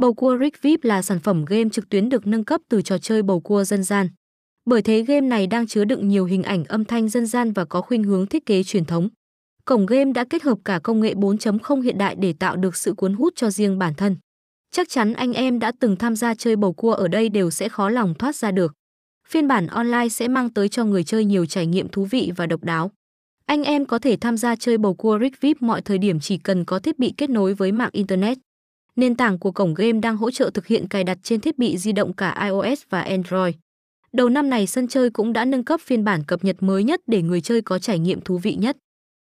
Bầu cua Rick VIP là sản phẩm game trực tuyến được nâng cấp từ trò chơi bầu cua dân gian. Bởi thế game này đang chứa đựng nhiều hình ảnh âm thanh dân gian và có khuynh hướng thiết kế truyền thống. Cổng game đã kết hợp cả công nghệ 4.0 hiện đại để tạo được sự cuốn hút cho riêng bản thân. Chắc chắn anh em đã từng tham gia chơi bầu cua ở đây đều sẽ khó lòng thoát ra được. Phiên bản online sẽ mang tới cho người chơi nhiều trải nghiệm thú vị và độc đáo. Anh em có thể tham gia chơi bầu cua Rick VIP mọi thời điểm chỉ cần có thiết bị kết nối với mạng Internet. Nền tảng của cổng game đang hỗ trợ thực hiện cài đặt trên thiết bị di động cả iOS và Android. Đầu năm này sân chơi cũng đã nâng cấp phiên bản cập nhật mới nhất để người chơi có trải nghiệm thú vị nhất.